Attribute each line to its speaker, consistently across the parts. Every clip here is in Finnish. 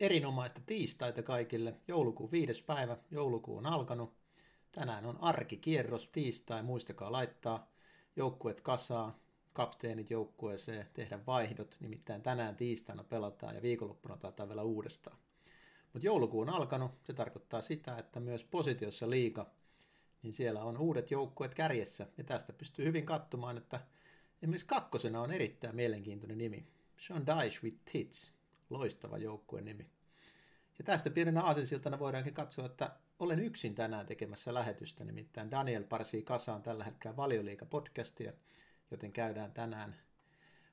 Speaker 1: Erinomaista tiistaita kaikille. Joulukuun viides päivä. Joulukuu on alkanut. Tänään on arkikierros tiistai. Muistakaa laittaa joukkueet kasaa, kapteenit joukkueeseen, tehdä vaihdot. Nimittäin tänään tiistaina pelataan ja viikonloppuna pelataan vielä uudestaan. Mutta joulukuu on alkanut. Se tarkoittaa sitä, että myös positiossa liika, niin siellä on uudet joukkueet kärjessä. Ja tästä pystyy hyvin katsomaan, että esimerkiksi kakkosena on erittäin mielenkiintoinen nimi. Sean Dyche with Tits Loistava joukkueen nimi. Ja tästä pienenä aasinsiltana voidaankin katsoa, että olen yksin tänään tekemässä lähetystä, nimittäin Daniel parsii kasaan tällä hetkellä valioliika-podcastia, joten käydään tänään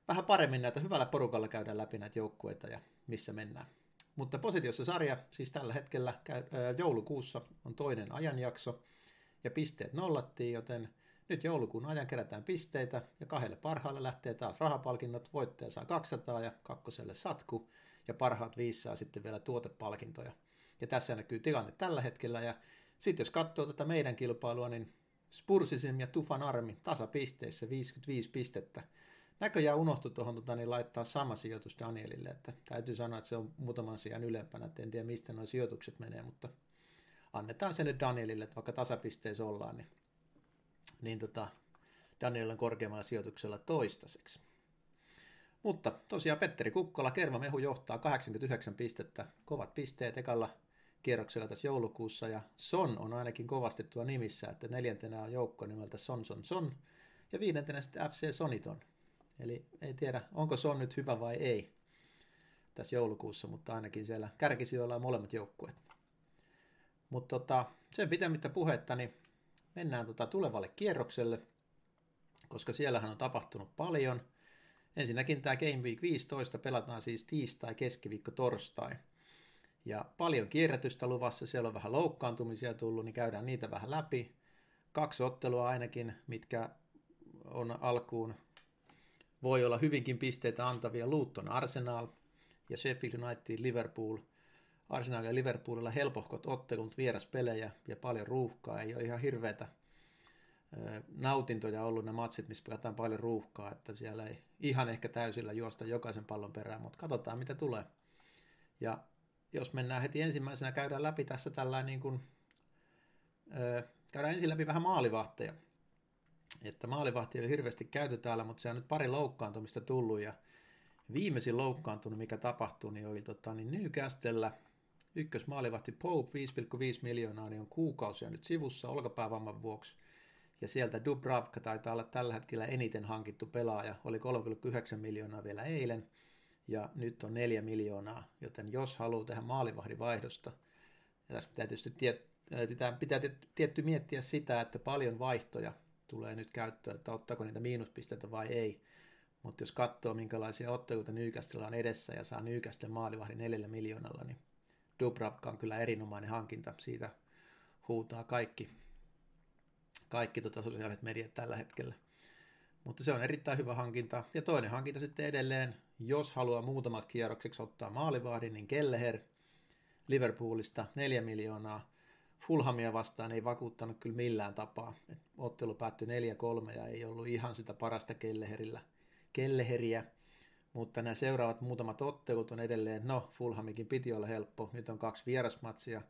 Speaker 1: vähän paremmin näitä, hyvällä porukalla käydään läpi näitä joukkueita ja missä mennään. Mutta positiossa sarja, siis tällä hetkellä joulukuussa on toinen ajanjakso ja pisteet nollattiin, joten nyt joulukuun ajan kerätään pisteitä ja kahdelle parhaalle lähtee taas rahapalkinnot. Voittaja saa 200 ja kakkoselle satku ja parhaat viisi saa sitten vielä tuotepalkintoja. Ja tässä näkyy tilanne tällä hetkellä ja sitten jos katsoo tätä meidän kilpailua, niin Spursisim ja Tufan armi tasapisteissä 55 pistettä. Näköjään unohtui tuohon tota, niin laittaa sama sijoitus Danielille, että täytyy sanoa, että se on muutaman sijaan ylempänä, että en tiedä mistä nuo sijoitukset menee, mutta annetaan sen nyt Danielille, että vaikka tasapisteissä ollaan, niin niin tota, Daniel on korkeammalla sijoituksella toistaiseksi. Mutta tosiaan Petteri Kukkola, Kermamehu johtaa 89 pistettä, kovat pisteet ekalla kierroksella tässä joulukuussa, ja Son on ainakin kovasti tuo nimissä, että neljäntenä on joukko nimeltä Son Son Son, ja viidentenä sitten FC Soniton. Eli ei tiedä, onko Son nyt hyvä vai ei tässä joulukuussa, mutta ainakin siellä kärkisijoilla on molemmat joukkueet. Mutta tota, sen pitämättä puhetta, niin mennään tota tulevalle kierrokselle, koska siellähän on tapahtunut paljon. Ensinnäkin tämä Game Week 15 pelataan siis tiistai, keskiviikko, torstai. Ja paljon kierrätystä luvassa, siellä on vähän loukkaantumisia tullut, niin käydään niitä vähän läpi. Kaksi ottelua ainakin, mitkä on alkuun, voi olla hyvinkin pisteitä antavia. Luton Arsenal ja Sheffield United Liverpool – Arsenal ja Liverpoolilla helpohkot ottelut, vieraspelejä ja paljon ruuhkaa. Ei ole ihan hirveätä nautintoja ollut ne matsit, missä pelataan paljon ruuhkaa, että siellä ei ihan ehkä täysillä juosta jokaisen pallon perään, mutta katsotaan mitä tulee. Ja jos mennään heti ensimmäisenä, käydään läpi tässä tällainen niin kuin, käydään ensin läpi vähän maalivahteja. Että maalivahti ei hirveästi käyty täällä, mutta se on nyt pari loukkaantumista tullut ja viimeisin loukkaantunut, mikä tapahtui, niin oli tota, niin Newcastella – Ykkösmaalivahti Pope 5,5 miljoonaa niin on kuukausia nyt sivussa olkapäävamman vuoksi. Ja sieltä Dubravka taitaa olla tällä hetkellä eniten hankittu pelaaja. Oli 3,9 miljoonaa vielä eilen ja nyt on 4 miljoonaa. Joten jos haluaa tehdä maalivahdin vaihdosta, ja tässä pitää tietysti tiet, pitää, pitää tietty miettiä sitä, että paljon vaihtoja tulee nyt käyttöön, että ottaako niitä miinuspisteitä vai ei. Mutta jos katsoo, minkälaisia otteluita Newcastle on edessä ja saa Newcastle maalivahdin neljällä miljoonalla, niin Dubravka on kyllä erinomainen hankinta. Siitä huutaa kaikki, kaikki tota sosiaaliset mediat tällä hetkellä. Mutta se on erittäin hyvä hankinta. Ja toinen hankinta sitten edelleen, jos haluaa muutamat kierrokseksi ottaa maalivahdin, niin Kelleher Liverpoolista 4 miljoonaa. Fulhamia vastaan ei vakuuttanut kyllä millään tapaa. Et ottelu päättyi 4-3 ja ei ollut ihan sitä parasta Kelleherillä. Kelleheriä. Mutta nämä seuraavat muutamat ottelut on edelleen, no Fulhamikin piti olla helppo, nyt on kaksi vierasmatsia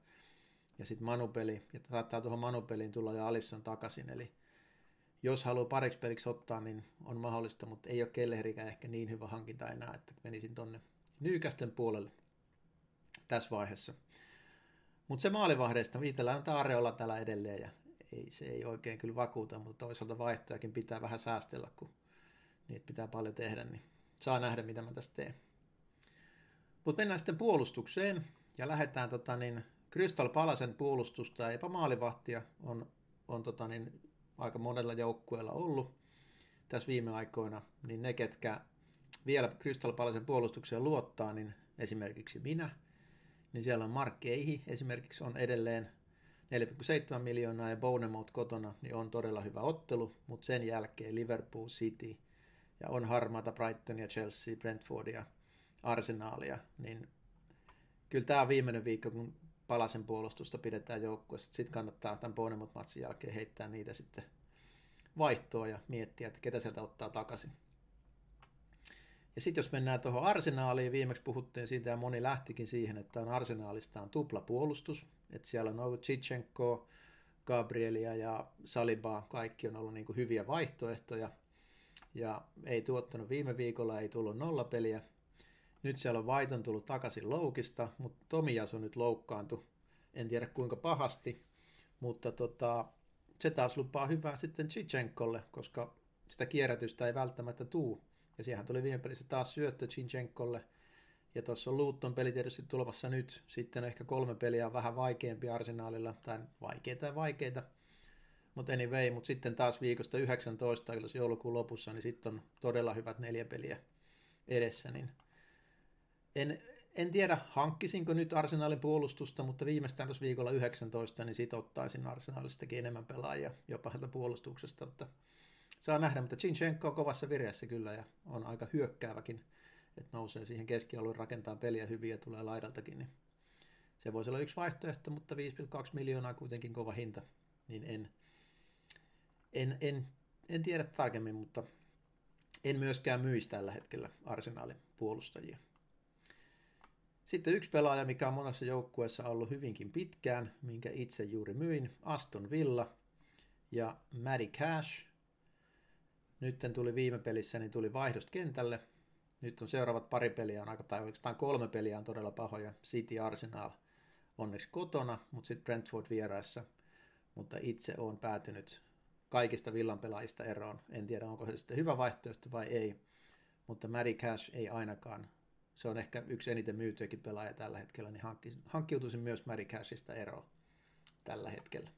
Speaker 1: ja sitten Manupeli, ja saattaa tuohon Manupeliin tulla jo Alisson takaisin, eli jos haluaa pariksi peliksi ottaa, niin on mahdollista, mutta ei ole Kelleherikään ehkä niin hyvä hankinta enää, että menisin tonne Nyykästen puolelle tässä vaiheessa. Mutta se maalivahdeista, itsellä on Areola täällä edelleen ja ei, se ei oikein kyllä vakuuta, mutta toisaalta vaihtojakin pitää vähän säästellä, kun niitä pitää paljon tehdä, niin saa nähdä, mitä mä tästä teen. Mutta mennään sitten puolustukseen ja lähdetään tota, niin, Crystal Palasen puolustusta ja epämaalivahtia on, on tota, niin, aika monella joukkueella ollut tässä viime aikoina, niin ne, ketkä vielä Crystal Palasen puolustukseen luottaa, niin esimerkiksi minä, niin siellä on Mark Eihi esimerkiksi on edelleen 4,7 miljoonaa ja Bournemouth kotona, niin on todella hyvä ottelu, mutta sen jälkeen Liverpool City ja on harmaata Brightonia, Chelsea, Brentfordia, Arsenalia, niin kyllä tämä viimeinen viikko, kun palasen puolustusta pidetään joukkueessa. Sitten kannattaa tämän Bournemouth-matsin jälkeen heittää niitä sitten vaihtoa ja miettiä, että ketä sieltä ottaa takaisin. Ja sitten jos mennään tuohon arsenaaliin, viimeksi puhuttiin siitä ja moni lähtikin siihen, että on arsenaalista on tupla puolustus, että siellä on ollut Chichenko, Gabrielia ja Saliba, kaikki on ollut niin kuin hyviä vaihtoehtoja. Ja ei tuottanut viime viikolla, ei tullut nollapeliä. Nyt siellä on Vaiton tullut takaisin loukista, mutta on nyt loukkaantu. En tiedä kuinka pahasti, mutta tota, se taas lupaa hyvää sitten Chichenkolle, koska sitä kierrätystä ei välttämättä tuu. Ja siihen tuli viime pelissä taas syöttö Chichenkolle. Ja tuossa on Luutton peli tietysti tulemassa nyt. Sitten ehkä kolme peliä on vähän vaikeampi arsenaalilla, tai vaikeita ja vaikeita. Mutta anyway, mutta sitten taas viikosta 19, jos joulukuun lopussa, niin sitten on todella hyvät neljä peliä edessä. Niin en, en tiedä, hankkisinko nyt Arsenalin puolustusta, mutta viimeistään tuossa viikolla 19, niin sit ottaisin Arsenalistakin enemmän pelaajia jopa sieltä puolustuksesta. Mutta saa nähdä, mutta Chinchenko on kovassa vireessä kyllä ja on aika hyökkääväkin, että nousee siihen keskialueen rakentaa peliä hyvin ja tulee laidaltakin, niin se voisi olla yksi vaihtoehto, mutta 5,2 miljoonaa kuitenkin kova hinta, niin en, en, en, en tiedä tarkemmin, mutta en myöskään myisi tällä hetkellä arsenaalin puolustajia. Sitten yksi pelaaja, mikä on monessa joukkueessa ollut hyvinkin pitkään, minkä itse juuri myin, Aston Villa ja Maddie Cash. Nyt tuli viime pelissä, niin tuli vaihdosta kentälle. Nyt on seuraavat pari peliä, on aika, tai oikeastaan kolme peliä on todella pahoja. City Arsenal onneksi kotona, mutta sitten Brentford vieraissa. Mutta itse olen päätynyt kaikista villan pelaajista eroon. En tiedä, onko se sitten hyvä vaihtoehto vai ei. Mutta Maddie Cash ei ainakaan se on ehkä yksi eniten myytyäkin pelaaja tällä hetkellä, niin hankkiutuisin myös Mary Cashista eroon tällä hetkellä.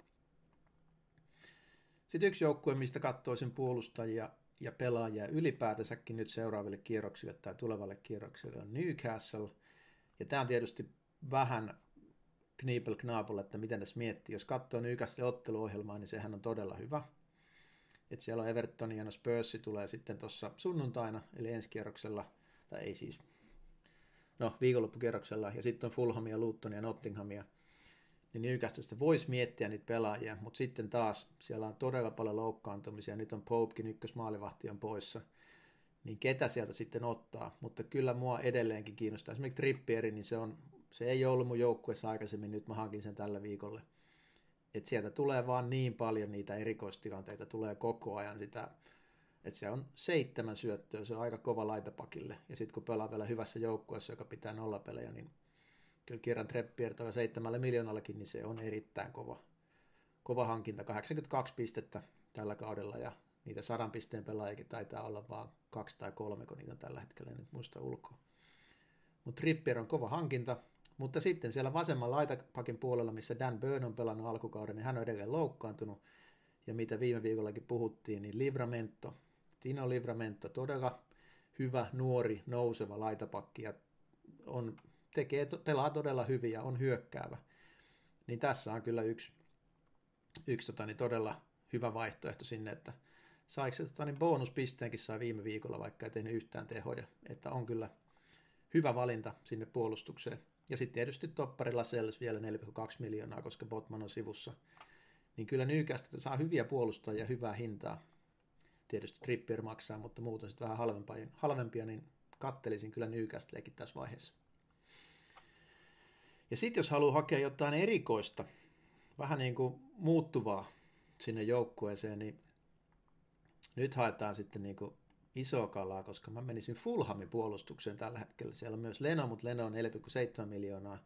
Speaker 1: Sitten yksi joukkue, mistä katsoisin puolustajia ja pelaajia ylipäätänsäkin nyt seuraaville kierroksille tai tulevalle kierroksille on Newcastle. Ja tämä on tietysti vähän kniipel knaapel, että miten tässä miettii. Jos katsoo Newcastle otteluohjelmaa, niin sehän on todella hyvä. Et siellä on Everton ja no Spurs tulee sitten tuossa sunnuntaina, eli ensi kierroksella, tai ei siis no viikonloppukierroksella, ja sitten on Fulhamia, Lutonia, Nottinghamia, niin Newcastlesta voisi miettiä niitä pelaajia, mutta sitten taas siellä on todella paljon loukkaantumisia, nyt on Popekin ykkösmaalivahti on poissa, niin ketä sieltä sitten ottaa, mutta kyllä mua edelleenkin kiinnostaa. Esimerkiksi Trippieri, niin se, on, se ei ollut mun joukkueessa aikaisemmin, nyt mä hankin sen tällä viikolle. Et sieltä tulee vaan niin paljon niitä erikoistilanteita, tulee koko ajan sitä että se on seitsemän syöttöä, se on aika kova laitapakille. Ja sitten kun pelaa vielä hyvässä joukkueessa, joka pitää nollapelejä, niin kyllä Treppier tuolla seitsemällä miljoonallakin, niin se on erittäin kova, kova hankinta. 82 pistettä tällä kaudella ja niitä sadan pisteen pelaajakin taitaa olla vaan kaksi tai kolme, kun niitä on tällä hetkellä, nyt muista ulkoa. Mutta Trippier on kova hankinta, mutta sitten siellä vasemman laitapakin puolella, missä Dan Burn on pelannut alkukauden, niin hän on edelleen loukkaantunut. Ja mitä viime viikollakin puhuttiin, niin Livramento, Tino Livramento, todella hyvä, nuori, nouseva laitapakki ja on, tekee, pelaa todella hyvin ja on hyökkäävä. Niin tässä on kyllä yksi, yksi tota, niin todella hyvä vaihtoehto sinne, että saiko se tota, niin bonuspisteenkin sai viime viikolla, vaikka ei tehnyt yhtään tehoja, että on kyllä hyvä valinta sinne puolustukseen. Ja sitten tietysti topparilla Sells vielä 4,2 miljoonaa, koska Botman on sivussa. Niin kyllä Newcastle saa hyviä puolustajia ja hyvää hintaa tietysti Trippier maksaa, mutta muuten sitten vähän halvempia, halvempia, niin kattelisin kyllä Newcastlekin tässä vaiheessa. Ja sitten jos haluaa hakea jotain erikoista, vähän niin kuin muuttuvaa sinne joukkueeseen, niin nyt haetaan sitten niin kuin isoa kalaa, koska mä menisin Fulhamin puolustukseen tällä hetkellä. Siellä on myös Leno, mutta Leno on 4,7 miljoonaa.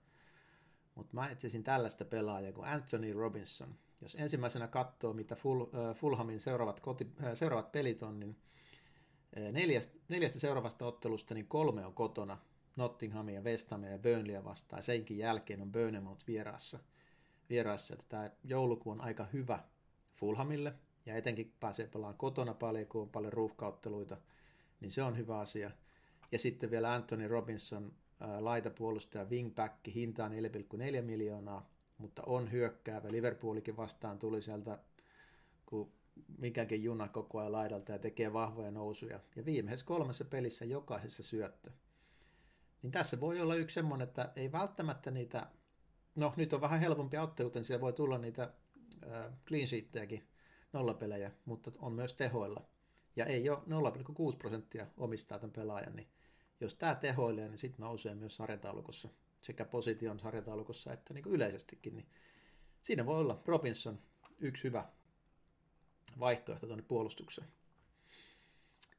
Speaker 1: Mutta mä etsisin tällaista pelaajaa kuin Anthony Robinson – jos ensimmäisenä katsoo, mitä Ful, äh, Fulhamin seuraavat, koti, äh, seuraavat pelit on, niin äh, neljästä, neljästä seuraavasta ottelusta niin kolme on kotona Nottinghamia, West Hamia ja Burnleyä vastaan. Senkin jälkeen on Burnham vieraassa. vieraassa. Tämä jouluku on aika hyvä Fulhamille ja etenkin pääsee pelaamaan kotona paljon, kun on paljon ruuhkautteluita, niin se on hyvä asia. Ja sitten vielä Anthony Robinson, laitapuolustaja, wingback, hintaan 4,4 miljoonaa mutta on hyökkäävä. Liverpoolikin vastaan tuli sieltä, kun mikäkin juna koko ajan laidalta ja tekee vahvoja nousuja. Ja viimeisessä kolmessa pelissä jokaisessa syöttö. Niin tässä voi olla yksi semmoinen, että ei välttämättä niitä, no nyt on vähän helpompi ottelut, niin siellä voi tulla niitä äh, clean sheettejäkin, nollapelejä, mutta on myös tehoilla. Ja ei ole 0,6 prosenttia omistaa tämän pelaajan, niin jos tämä tehoilee, niin sitten nousee myös sarjataulukossa, sekä position sarjataulukossa että niin kuin yleisestikin, niin siinä voi olla Robinson yksi hyvä vaihtoehto tuonne puolustukseen.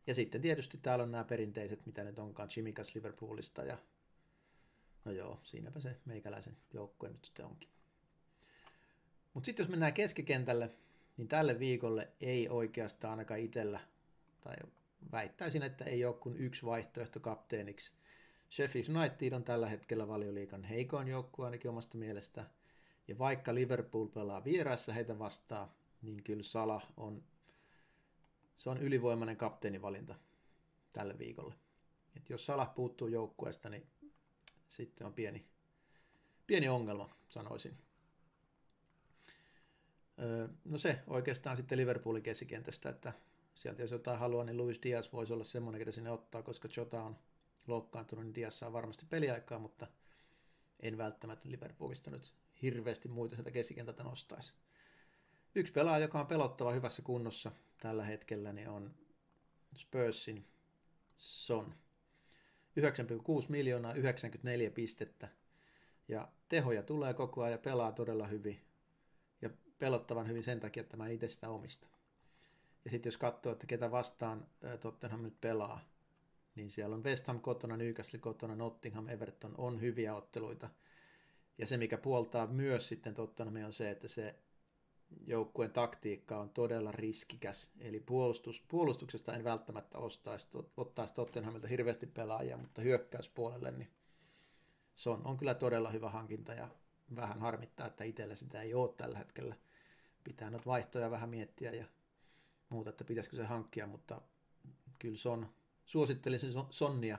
Speaker 1: Ja sitten tietysti täällä on nämä perinteiset, mitä nyt onkaan, Chimikas Liverpoolista ja no joo, siinäpä se meikäläisen joukkue nyt sitten onkin. Mutta sitten jos mennään keskikentälle, niin tälle viikolle ei oikeastaan ainakaan itsellä, tai väittäisin, että ei ole kuin yksi vaihtoehto kapteeniksi. Sheffield United on tällä hetkellä valioliikan heikoin joukkue ainakin omasta mielestä. Ja vaikka Liverpool pelaa vieraassa heitä vastaan, niin kyllä Salah on, se on ylivoimainen kapteenivalinta tälle viikolle. Et jos Salah puuttuu joukkueesta, niin sitten on pieni, pieni ongelma, sanoisin. No se oikeastaan sitten Liverpoolin keskikentästä, että sieltä jos jotain haluaa, niin Luis Diaz voisi olla semmoinen, ketä sinne ottaa, koska Jota on loukkaantunut, niin Diaz saa varmasti peliaikaa, mutta en välttämättä Liverpoolista nyt hirveästi muita sieltä keskikentältä nostaisi. Yksi pelaaja, joka on pelottava hyvässä kunnossa tällä hetkellä, niin on Spursin Son. 9,6 miljoonaa, 94 pistettä. Ja tehoja tulee koko ajan ja pelaa todella hyvin. Ja pelottavan hyvin sen takia, että mä itse sitä omista. Ja sitten jos katsoo, että ketä vastaan Tottenham nyt pelaa, niin siellä on West Ham kotona, Newcastle kotona, Nottingham, Everton on hyviä otteluita. Ja se, mikä puoltaa myös sitten Tottenham on se, että se joukkueen taktiikka on todella riskikäs. Eli puolustus, puolustuksesta en välttämättä ostaisi, ottaisi Tottenhamilta hirveästi pelaajia, mutta hyökkäyspuolelle niin se on, on kyllä todella hyvä hankinta ja vähän harmittaa, että itsellä sitä ei ole tällä hetkellä. Pitää nyt vaihtoja vähän miettiä ja muuta, että pitäisikö se hankkia, mutta kyllä Son, suosittelisin Sonnia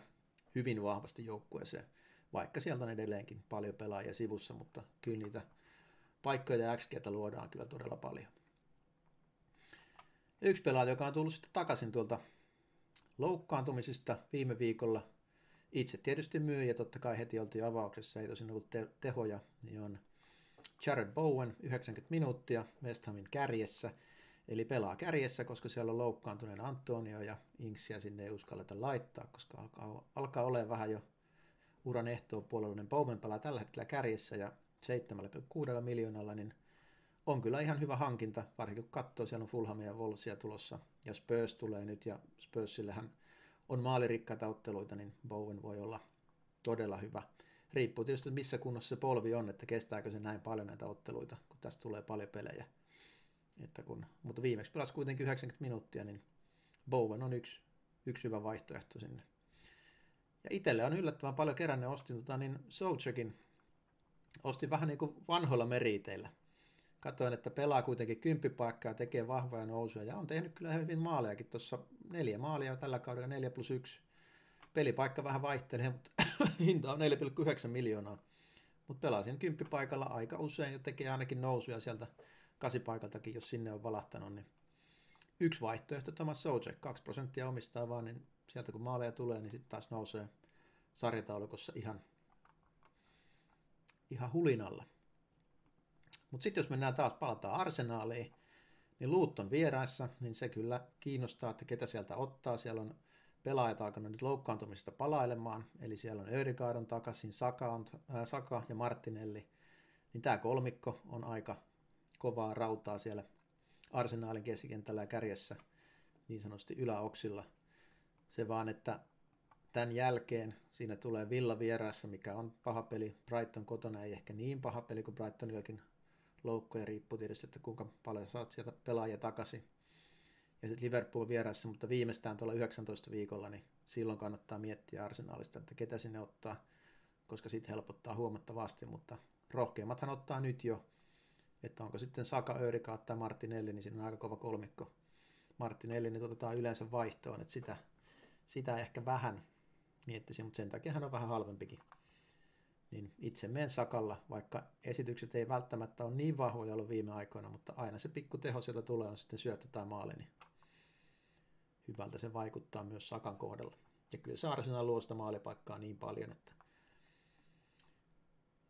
Speaker 1: hyvin vahvasti joukkueeseen, vaikka sieltä on edelleenkin paljon pelaajia sivussa, mutta kyllä niitä paikkoja ja XGtä luodaan kyllä todella paljon. Yksi pelaaja, joka on tullut sitten takaisin tuolta loukkaantumisista viime viikolla, itse tietysti myy ja totta kai heti oltiin avauksessa, ei tosin ollut te- tehoja, niin on Jared Bowen 90 minuuttia West Hamin kärjessä, eli pelaa kärjessä, koska siellä on loukkaantuneen Antonio ja Inksia sinne ei uskalleta laittaa, koska alkaa, alkaa olemaan vähän jo uran ehtoon puolella, niin Bowen pelaa tällä hetkellä kärjessä ja 7,6 miljoonalla, niin on kyllä ihan hyvä hankinta, varsinkin kun katsoo, siellä on Fulhamia ja Wolvesia tulossa, ja Spurs tulee nyt, ja Spursillehän on maalirikkaita otteluita, niin Bowen voi olla todella hyvä. Riippuu tietysti, missä kunnossa se polvi on, että kestääkö se näin paljon näitä otteluita, kun tästä tulee paljon pelejä. Että kun, mutta viimeksi pelasi kuitenkin 90 minuuttia, niin Bowen on yksi, yksi hyvä vaihtoehto sinne. Ja itselle on yllättävän paljon kerännyt, ostin tota, niin Soulchekin ostin vähän niin kuin vanhoilla meriteillä. Katoin, että pelaa kuitenkin kymppipaikkaa tekee vahvoja nousuja ja on tehnyt kyllä hyvin maalejakin tuossa neljä maalia tällä kaudella, neljä plus yksi. Pelipaikka vähän vaihtelee, mutta hinta on 4,9 miljoonaa. Mutta pelasin kymppipaikalla aika usein ja tekee ainakin nousuja sieltä kasipaikaltakin, jos sinne on valahtanut. Niin yksi vaihtoehto Thomas Sojek, 2 prosenttia omistaa vaan, niin sieltä kun maaleja tulee, niin sitten taas nousee sarjataulukossa ihan ihan hulinalla. Mutta sitten jos mennään taas palataan arsenaaliin, niin Luutton vieraissa, niin se kyllä kiinnostaa, että ketä sieltä ottaa. Siellä on pelaajat alkanut nyt loukkaantumisesta palailemaan, eli siellä on Örigaardon takaisin, Saka, on, äh, Saka ja Martinelli. Niin tämä kolmikko on aika kovaa rautaa siellä arsenaalin keskikentällä ja kärjessä niin sanotusti yläoksilla. Se vaan, että tämän jälkeen siinä tulee Villa vieressä, mikä on paha peli. Brighton kotona ei ehkä niin paha peli kuin Brightonillakin loukkoja, riippuu tietysti, että kuinka paljon saat sieltä pelaajia takaisin. Ja sitten Liverpool vieressä, mutta viimeistään tuolla 19 viikolla, niin silloin kannattaa miettiä arsenaalista, että ketä sinne ottaa, koska sitten helpottaa huomattavasti, mutta rohkeimmathan ottaa nyt jo, että onko sitten Saka, Öyrikaat tai Martinelli, niin siinä on aika kova kolmikko. Martinelli niin otetaan yleensä vaihtoon, että sitä, sitä ehkä vähän miettisin, mutta sen takia hän on vähän halvempikin. Niin itse menen sakalla, vaikka esitykset ei välttämättä ole niin vahvoja ollut viime aikoina, mutta aina se pikku teho sieltä tulee on sitten syöttö tai maali, niin hyvältä se vaikuttaa myös sakan kohdalla. Ja kyllä se Arsenal luo sitä maalipaikkaa niin paljon, että,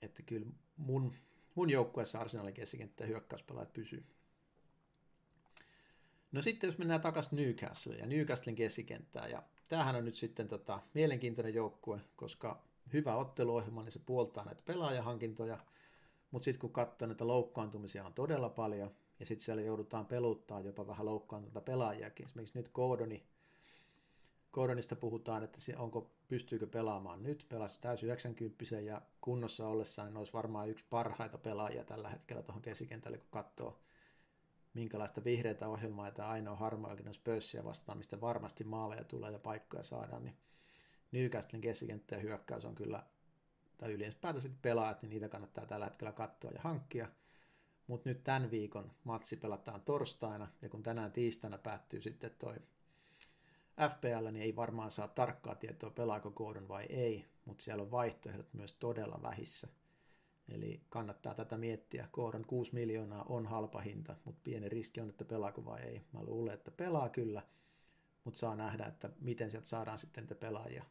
Speaker 1: että kyllä mun, mun joukkueessa Arsenalin keskikenttä hyökkäyspelaajat pysyy. No sitten jos mennään takaisin Newcastle ja Newcastlen keskikenttään, ja tämähän on nyt sitten tota, mielenkiintoinen joukkue, koska hyvä otteluohjelma, niin se puoltaa näitä pelaajahankintoja, mutta sitten kun katsoo näitä loukkaantumisia on todella paljon, ja sitten siellä joudutaan peluttaa jopa vähän loukkaantuneita pelaajiakin. Esimerkiksi nyt Gordoni, Gordonista puhutaan, että onko, pystyykö pelaamaan nyt, pelasi täysin 90 ja kunnossa ollessaan, niin olisi varmaan yksi parhaita pelaajia tällä hetkellä tuohon keskikentälle, kun katsoo minkälaista vihreitä ohjelmaa, että ainoa harmoakin on Spursia vastaan, mistä varmasti maaleja tulee ja paikkoja saadaan, niin Newcastlen keskikenttä ja hyökkäys on kyllä, tai ylipäätänsä pelaajat, niin niitä kannattaa tällä hetkellä katsoa ja hankkia. Mutta nyt tämän viikon matsi pelataan torstaina, ja kun tänään tiistaina päättyy sitten toi FPL, niin ei varmaan saa tarkkaa tietoa, pelaako Gordon vai ei, mutta siellä on vaihtoehdot myös todella vähissä. Eli kannattaa tätä miettiä. Gordon 6 miljoonaa on halpa hinta, mutta pieni riski on, että pelaako vai ei. Mä luulen, että pelaa kyllä, mutta saa nähdä, että miten sieltä saadaan sitten niitä pelaajia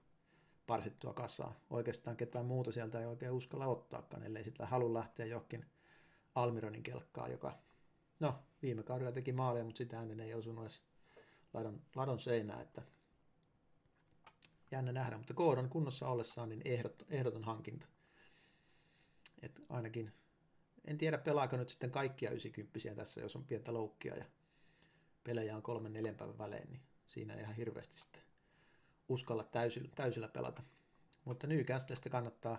Speaker 1: parsittua kasaan. Oikeastaan ketään muuta sieltä ei oikein uskalla ottaakaan, ellei sitten halua lähteä johonkin Almironin kelkkaa, joka no, viime kaudella teki maalia, mutta sitä ennen ei osunut edes ladon, ladon seinää, että jännä nähdä, mutta koodon kunnossa ollessaan niin ehdot, ehdoton hankinta. Et ainakin, en tiedä pelaako nyt sitten kaikkia 90 tässä, jos on pientä loukkia ja pelejä on kolmen neljän päivän välein, niin siinä ei ihan hirveästi sitten uskalla täysillä, täysillä pelata. Mutta Newcastlesta kannattaa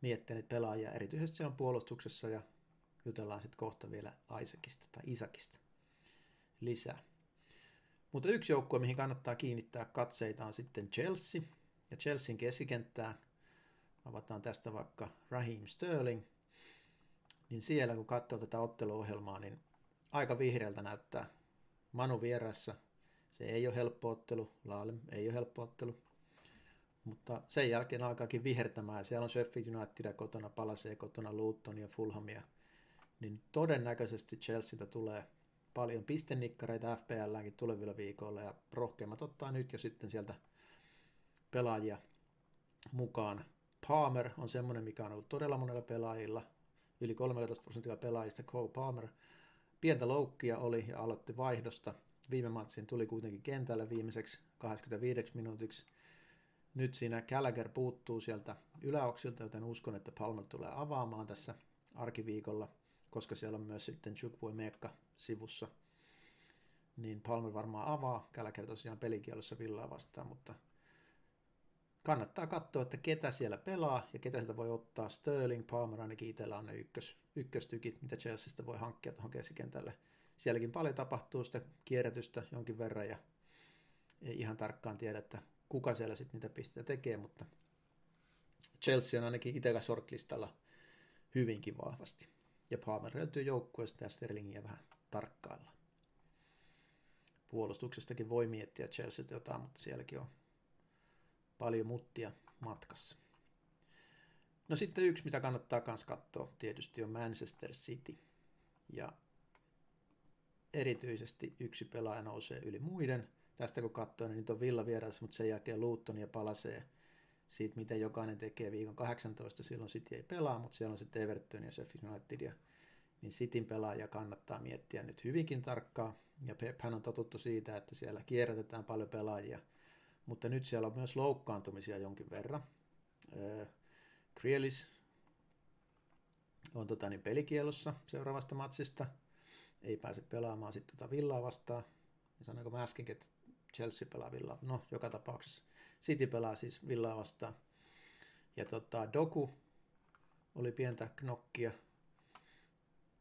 Speaker 1: miettiä niitä pelaajia, erityisesti se on puolustuksessa ja jutellaan sitten kohta vielä Isaacista tai Isakista lisää. Mutta yksi joukkue, mihin kannattaa kiinnittää katseita on sitten Chelsea. Ja Chelsean keskikenttään avataan tästä vaikka Raheem Sterling. Niin siellä kun katsoo tätä otteluohjelmaa, niin aika vihreältä näyttää Manu vieressä. Se ei ole helppo ottelu, Laalem ei ole helppo ottelu. Mutta sen jälkeen alkaakin vihertämään. Siellä on Sheffield Unitedia kotona, Palasee kotona, Luton ja Fulhamia niin todennäköisesti Chelsealtä tulee paljon pistennikkareita FPLäänkin tulevilla viikoilla ja rohkeimmat ottaa nyt jo sitten sieltä pelaajia mukaan. Palmer on semmoinen, mikä on ollut todella monella pelaajilla, yli 13 prosenttia pelaajista Cole Palmer. Pientä loukkia oli ja aloitti vaihdosta. Viime matsiin tuli kuitenkin kentälle viimeiseksi 25 minuutiksi. Nyt siinä Gallagher puuttuu sieltä yläoksilta, joten uskon, että Palmer tulee avaamaan tässä arkiviikolla – koska siellä on myös sitten Chukwue Mekka sivussa, niin Palmer varmaan avaa. Kälkär tosiaan pelikielossa Villaa vastaan, mutta kannattaa katsoa, että ketä siellä pelaa ja ketä sieltä voi ottaa. Sterling, Palmer ainakin itsellä on ne ykkös, ykköstykit, mitä Chelseasta voi hankkia tuohon keskikentälle. Sielläkin paljon tapahtuu sitä kierrätystä jonkin verran ja ei ihan tarkkaan tiedä, että kuka siellä sitten niitä pisteitä tekee, mutta Chelsea on ainakin itsellä shortlistalla hyvinkin vahvasti. Ja Palmer löytyy joukkueesta ja Sterlingiä vähän tarkkailla. Puolustuksestakin voi miettiä Chelsea jotain, mutta sielläkin on paljon muttia matkassa. No sitten yksi, mitä kannattaa myös katsoa, tietysti on Manchester City. Ja erityisesti yksi pelaaja nousee yli muiden. Tästä kun katsoo, niin nyt on Villa vieressä, mutta sen jälkeen Luton ja Palasee siitä, miten jokainen tekee viikon 18, silloin City ei pelaa, mutta siellä on sitten Everton ja Sheffield United ja niin Cityn pelaajia kannattaa miettiä nyt hyvinkin tarkkaa. Ja hän on totuttu siitä, että siellä kierrätetään paljon pelaajia, mutta nyt siellä on myös loukkaantumisia jonkin verran. Krielis on tota, niin pelikielossa seuraavasta matsista, ei pääse pelaamaan sitten tota Villaa vastaan. Sanoinko mä äsken, että Chelsea pelaa Villaa? No, joka tapauksessa City pelaa siis Villaa vastaan. Ja tota, Doku oli pientä knokkia.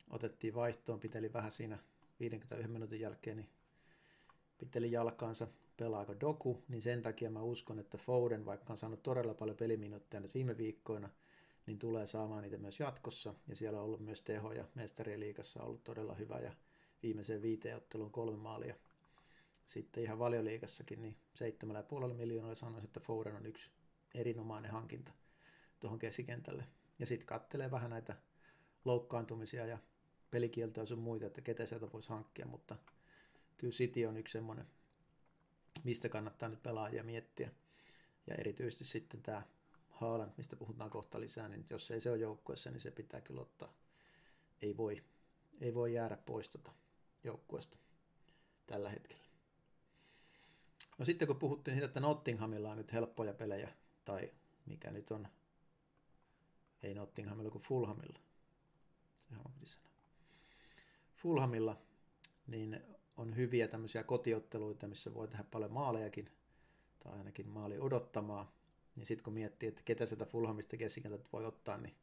Speaker 1: Otettiin vaihtoon, piteli vähän siinä 51 minuutin jälkeen, niin piteli jalkaansa, pelaako Doku, niin sen takia mä uskon, että Foden, vaikka on saanut todella paljon peliminuutteja nyt viime viikkoina, niin tulee saamaan niitä myös jatkossa. Ja siellä on ollut myös tehoja. Mestarien liikassa on ollut todella hyvä ja viimeiseen viiteen otteluun kolme maalia sitten ihan valioliikassakin, niin 7,5 miljoonalla sanoisin, että Foden on yksi erinomainen hankinta tuohon keskikentälle. Ja sitten kattelee vähän näitä loukkaantumisia ja pelikieltoja sun muita, että ketä sieltä voisi hankkia, mutta kyllä City on yksi semmoinen, mistä kannattaa nyt pelaajia miettiä. Ja erityisesti sitten tämä Haaland, mistä puhutaan kohta lisää, niin jos ei se ole joukkueessa, niin se pitää kyllä ottaa. Ei voi, ei voi jäädä pois tuota joukkueesta tällä hetkellä. No sitten kun puhuttiin siitä, että Nottinghamilla on nyt helppoja pelejä, tai mikä nyt on, ei Nottinghamilla kuin Fulhamilla. Sehän on sanoa. Fulhamilla, niin on hyviä tämmöisiä kotiotteluita, missä voi tehdä paljon maalejakin, tai ainakin maali odottamaa. Niin sitten kun miettii, että ketä sieltä Fulhamista keskikentältä voi ottaa, niin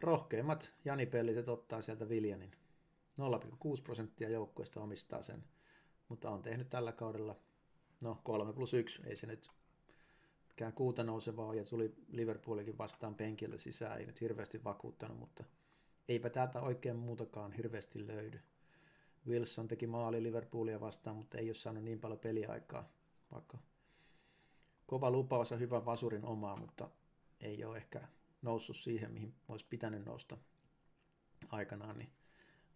Speaker 1: rohkeimmat Jani-pelliset ottaa sieltä Viljanin. 0,6 prosenttia joukkueesta omistaa sen, mutta on tehnyt tällä kaudella no 3 plus 1, ei se nyt mikään kuuta nousevaa ja tuli Liverpoolikin vastaan penkiltä sisään, ei nyt hirveästi vakuuttanut, mutta eipä täältä oikein muutakaan hirveästi löydy. Wilson teki maali Liverpoolia vastaan, mutta ei ole saanut niin paljon peliaikaa, vaikka kova lupaus ja hyvä vasurin omaa, mutta ei ole ehkä noussut siihen, mihin olisi pitänyt nousta aikanaan, niin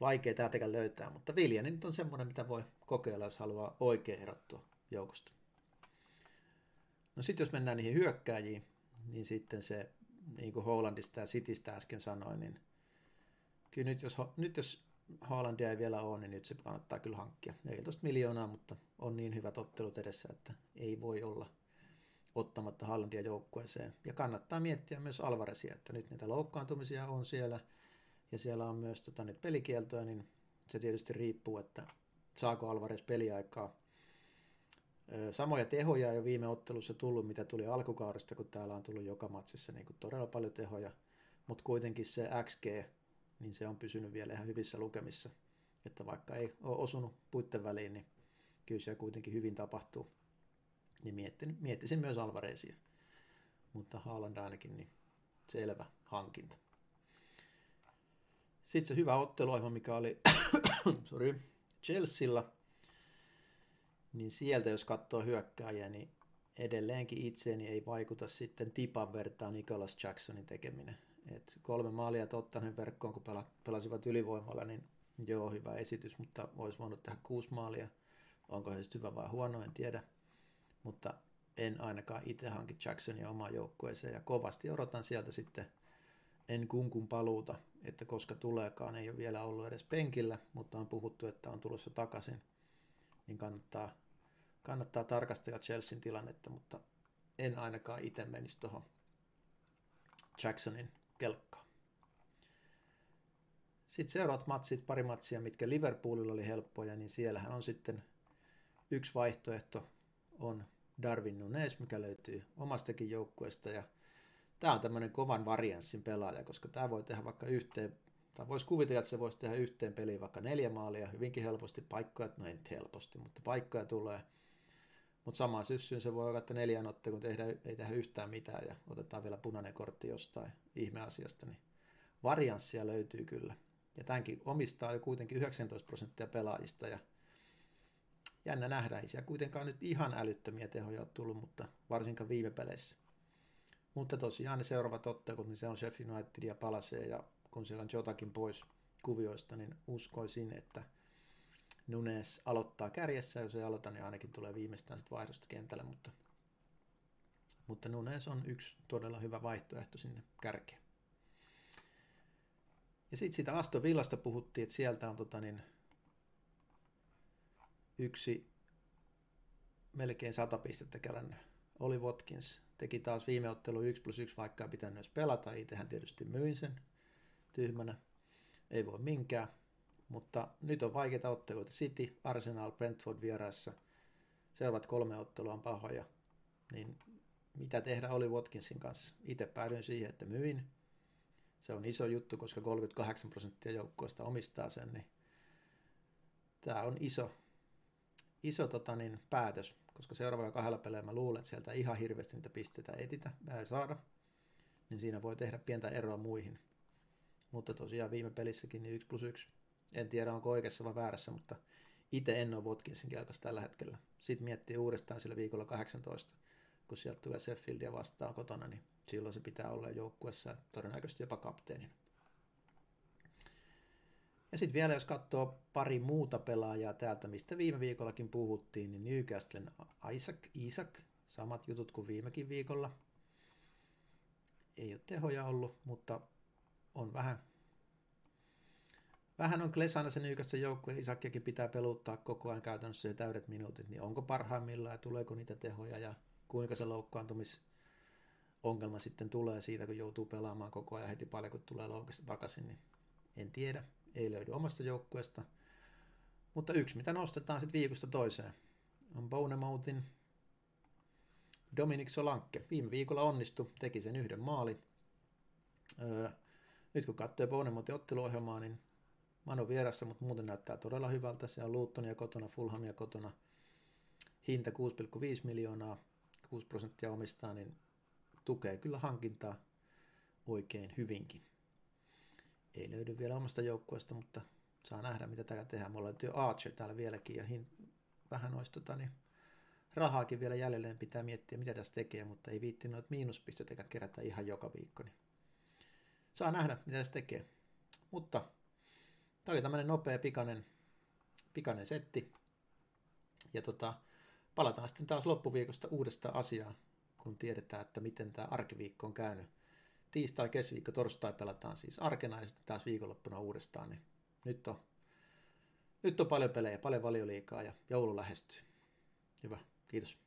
Speaker 1: vaikea täältäkään löytää, mutta Vilja nyt on semmoinen, mitä voi kokeilla, jos haluaa oikein erottua joukosta. No sitten jos mennään niihin hyökkääjiin, niin sitten se, niin kuin Hollandista ja Citystä äsken sanoin, niin kyllä nyt jos, nyt jos Haalandia ei vielä ole, niin nyt se kannattaa kyllä hankkia. 14 miljoonaa, mutta on niin hyvät ottelut edessä, että ei voi olla ottamatta Haalandia joukkueeseen. Ja kannattaa miettiä myös Alvaresia, että nyt niitä loukkaantumisia on siellä, ja siellä on myös tota, nyt pelikieltoja, niin se tietysti riippuu, että saako Alvarez peliaikaa. Samoja tehoja ole viime ottelussa tullut, mitä tuli alkukaudesta, kun täällä on tullut joka matsissa niin kuin todella paljon tehoja, mutta kuitenkin se XG niin se on pysynyt vielä ihan hyvissä lukemissa. Että vaikka ei ole osunut puitten väliin, niin kyllä se kuitenkin hyvin tapahtuu. Niin miettin, miettisin myös Alvarezia. Mutta Haaland ainakin niin selvä hankinta. Sitten se hyvä otteluohjelma, mikä oli sorry, Chelsealla, niin sieltä jos katsoo hyökkääjää, niin edelleenkin itseeni ei vaikuta sitten tipan vertaan Nicholas Jacksonin tekeminen. Et kolme maalia Tottenham verkkoon, kun pelasivat ylivoimalla, niin joo, hyvä esitys, mutta olisi voinut tehdä kuusi maalia. Onko se hyvä vai huono, en tiedä. Mutta en ainakaan itse hanki Jacksonia omaan joukkueeseen ja kovasti odotan sieltä sitten en kunkun paluuta, että koska tuleekaan, ei ole vielä ollut edes penkillä, mutta on puhuttu, että on tulossa takaisin, niin kannattaa, kannattaa tarkastella Chelsean tilannetta, mutta en ainakaan itse menisi tuohon Jacksonin kelkkaa. Sitten seuraavat matsit, pari matsia, mitkä Liverpoolilla oli helppoja, niin siellähän on sitten yksi vaihtoehto on Darwin Nunes, mikä löytyy omastakin joukkueesta ja tämä on tämmöinen kovan varianssin pelaaja, koska tämä voi tehdä vaikka yhteen, tai voisi kuvitella, että se voisi tehdä yhteen peliin vaikka neljä maalia, hyvinkin helposti paikkoja, no ei nyt helposti, mutta paikkoja tulee. Mutta samaan syssyyn se voi olla, että neljän otteluun tehdä, ei tehdä yhtään mitään ja otetaan vielä punainen kortti jostain ihmeasiasta, niin varianssia löytyy kyllä. Ja tämänkin omistaa jo kuitenkin 19 prosenttia pelaajista ja jännä nähdä, ei siellä kuitenkaan nyt ihan älyttömiä tehoja ole tullut, mutta varsinkaan viime peleissä. Mutta tosiaan ne seuraavat ottelut, niin se on Sheffield United ja Palasee ja kun siellä on jotakin pois kuvioista, niin uskoisin, että Nunes aloittaa kärjessä, jos ei aloita, niin ainakin tulee viimeistään sitten vaihdosta kentälle, mutta, mutta Nunes on yksi todella hyvä vaihtoehto sinne kärkeen. Ja sitten siitä Aston Villasta puhuttiin, että sieltä on tota niin, yksi melkein sata pistettä kerännyt. Oli Watkins teki taas viime ottelu 1 plus 1, vaikka ei pitänyt edes pelata. Itsehän tietysti myin sen tyhmänä. Ei voi minkään. Mutta nyt on vaikeita otteluita. City, Arsenal, Brentford vieraissa. Seuraavat kolme ottelua on pahoja. Niin mitä tehdä oli Watkinsin kanssa? Itse päädyin siihen, että myin. Se on iso juttu, koska 38 prosenttia joukkoista omistaa sen, niin tämä on iso, iso tota niin, päätös, koska seuraavalla kahdella peleillä mä luulen, että sieltä ihan hirveästi niitä pisteitä etitä, ei saada, niin siinä voi tehdä pientä eroa muihin. Mutta tosiaan viime pelissäkin niin 1 plus 1 en tiedä, onko oikeassa vai väärässä, mutta itse en ole Watkinsin kelkassa tällä hetkellä. Sitten miettii uudestaan sillä viikolla 18, kun sieltä tulee Sheffieldia vastaan kotona, niin silloin se pitää olla joukkuessa todennäköisesti jopa kapteenin. Ja sitten vielä jos katsoo pari muuta pelaajaa täältä, mistä viime viikollakin puhuttiin, niin Newcastlen Isaac, Isaac, samat jutut kuin viimekin viikolla. Ei ole tehoja ollut, mutta on vähän vähän on Klesana sen Nyykästä joukkue, Isakkiakin pitää peluttaa koko ajan käytännössä jo täydet minuutit, niin onko parhaimmillaan ja tuleeko niitä tehoja ja kuinka se loukkaantumis ongelma sitten tulee siitä, kun joutuu pelaamaan koko ajan heti paljon, kun tulee loukista takaisin, niin en tiedä, ei löydy omasta joukkueesta. Mutta yksi, mitä nostetaan sitten viikosta toiseen, on Bonemoutin Dominik Solanke. Viime viikolla onnistui, teki sen yhden maali. Öö, nyt kun katsoo Bonemoutin otteluohjelmaa, niin Manu vierassa, mutta muuten näyttää todella hyvältä. Se on Luuttonia kotona, Fulhamia kotona. Hinta 6,5 miljoonaa, 6 prosenttia omistaa, niin tukee kyllä hankintaa oikein hyvinkin. Ei löydy vielä omasta joukkueesta, mutta saa nähdä, mitä täällä tehdään. Mulla jo Archer täällä vieläkin ja hin, vähän olisi tota, niin, rahaakin vielä jälleen pitää miettiä, mitä tässä tekee, mutta ei viitti noita miinuspisteitä kerätä ihan joka viikko. Niin saa nähdä, mitä tässä tekee. Mutta Tämä oli tämmöinen nopea, pikainen, pikainen setti. Ja tota, palataan sitten taas loppuviikosta uudesta asiaa, kun tiedetään, että miten tämä arkiviikko on käynyt. Tiistai, keskiviikko, torstai pelataan siis arkena ja sitten taas viikonloppuna uudestaan. Niin nyt on, nyt on paljon pelejä, paljon valioliikaa ja joulu lähestyy. Hyvä, kiitos.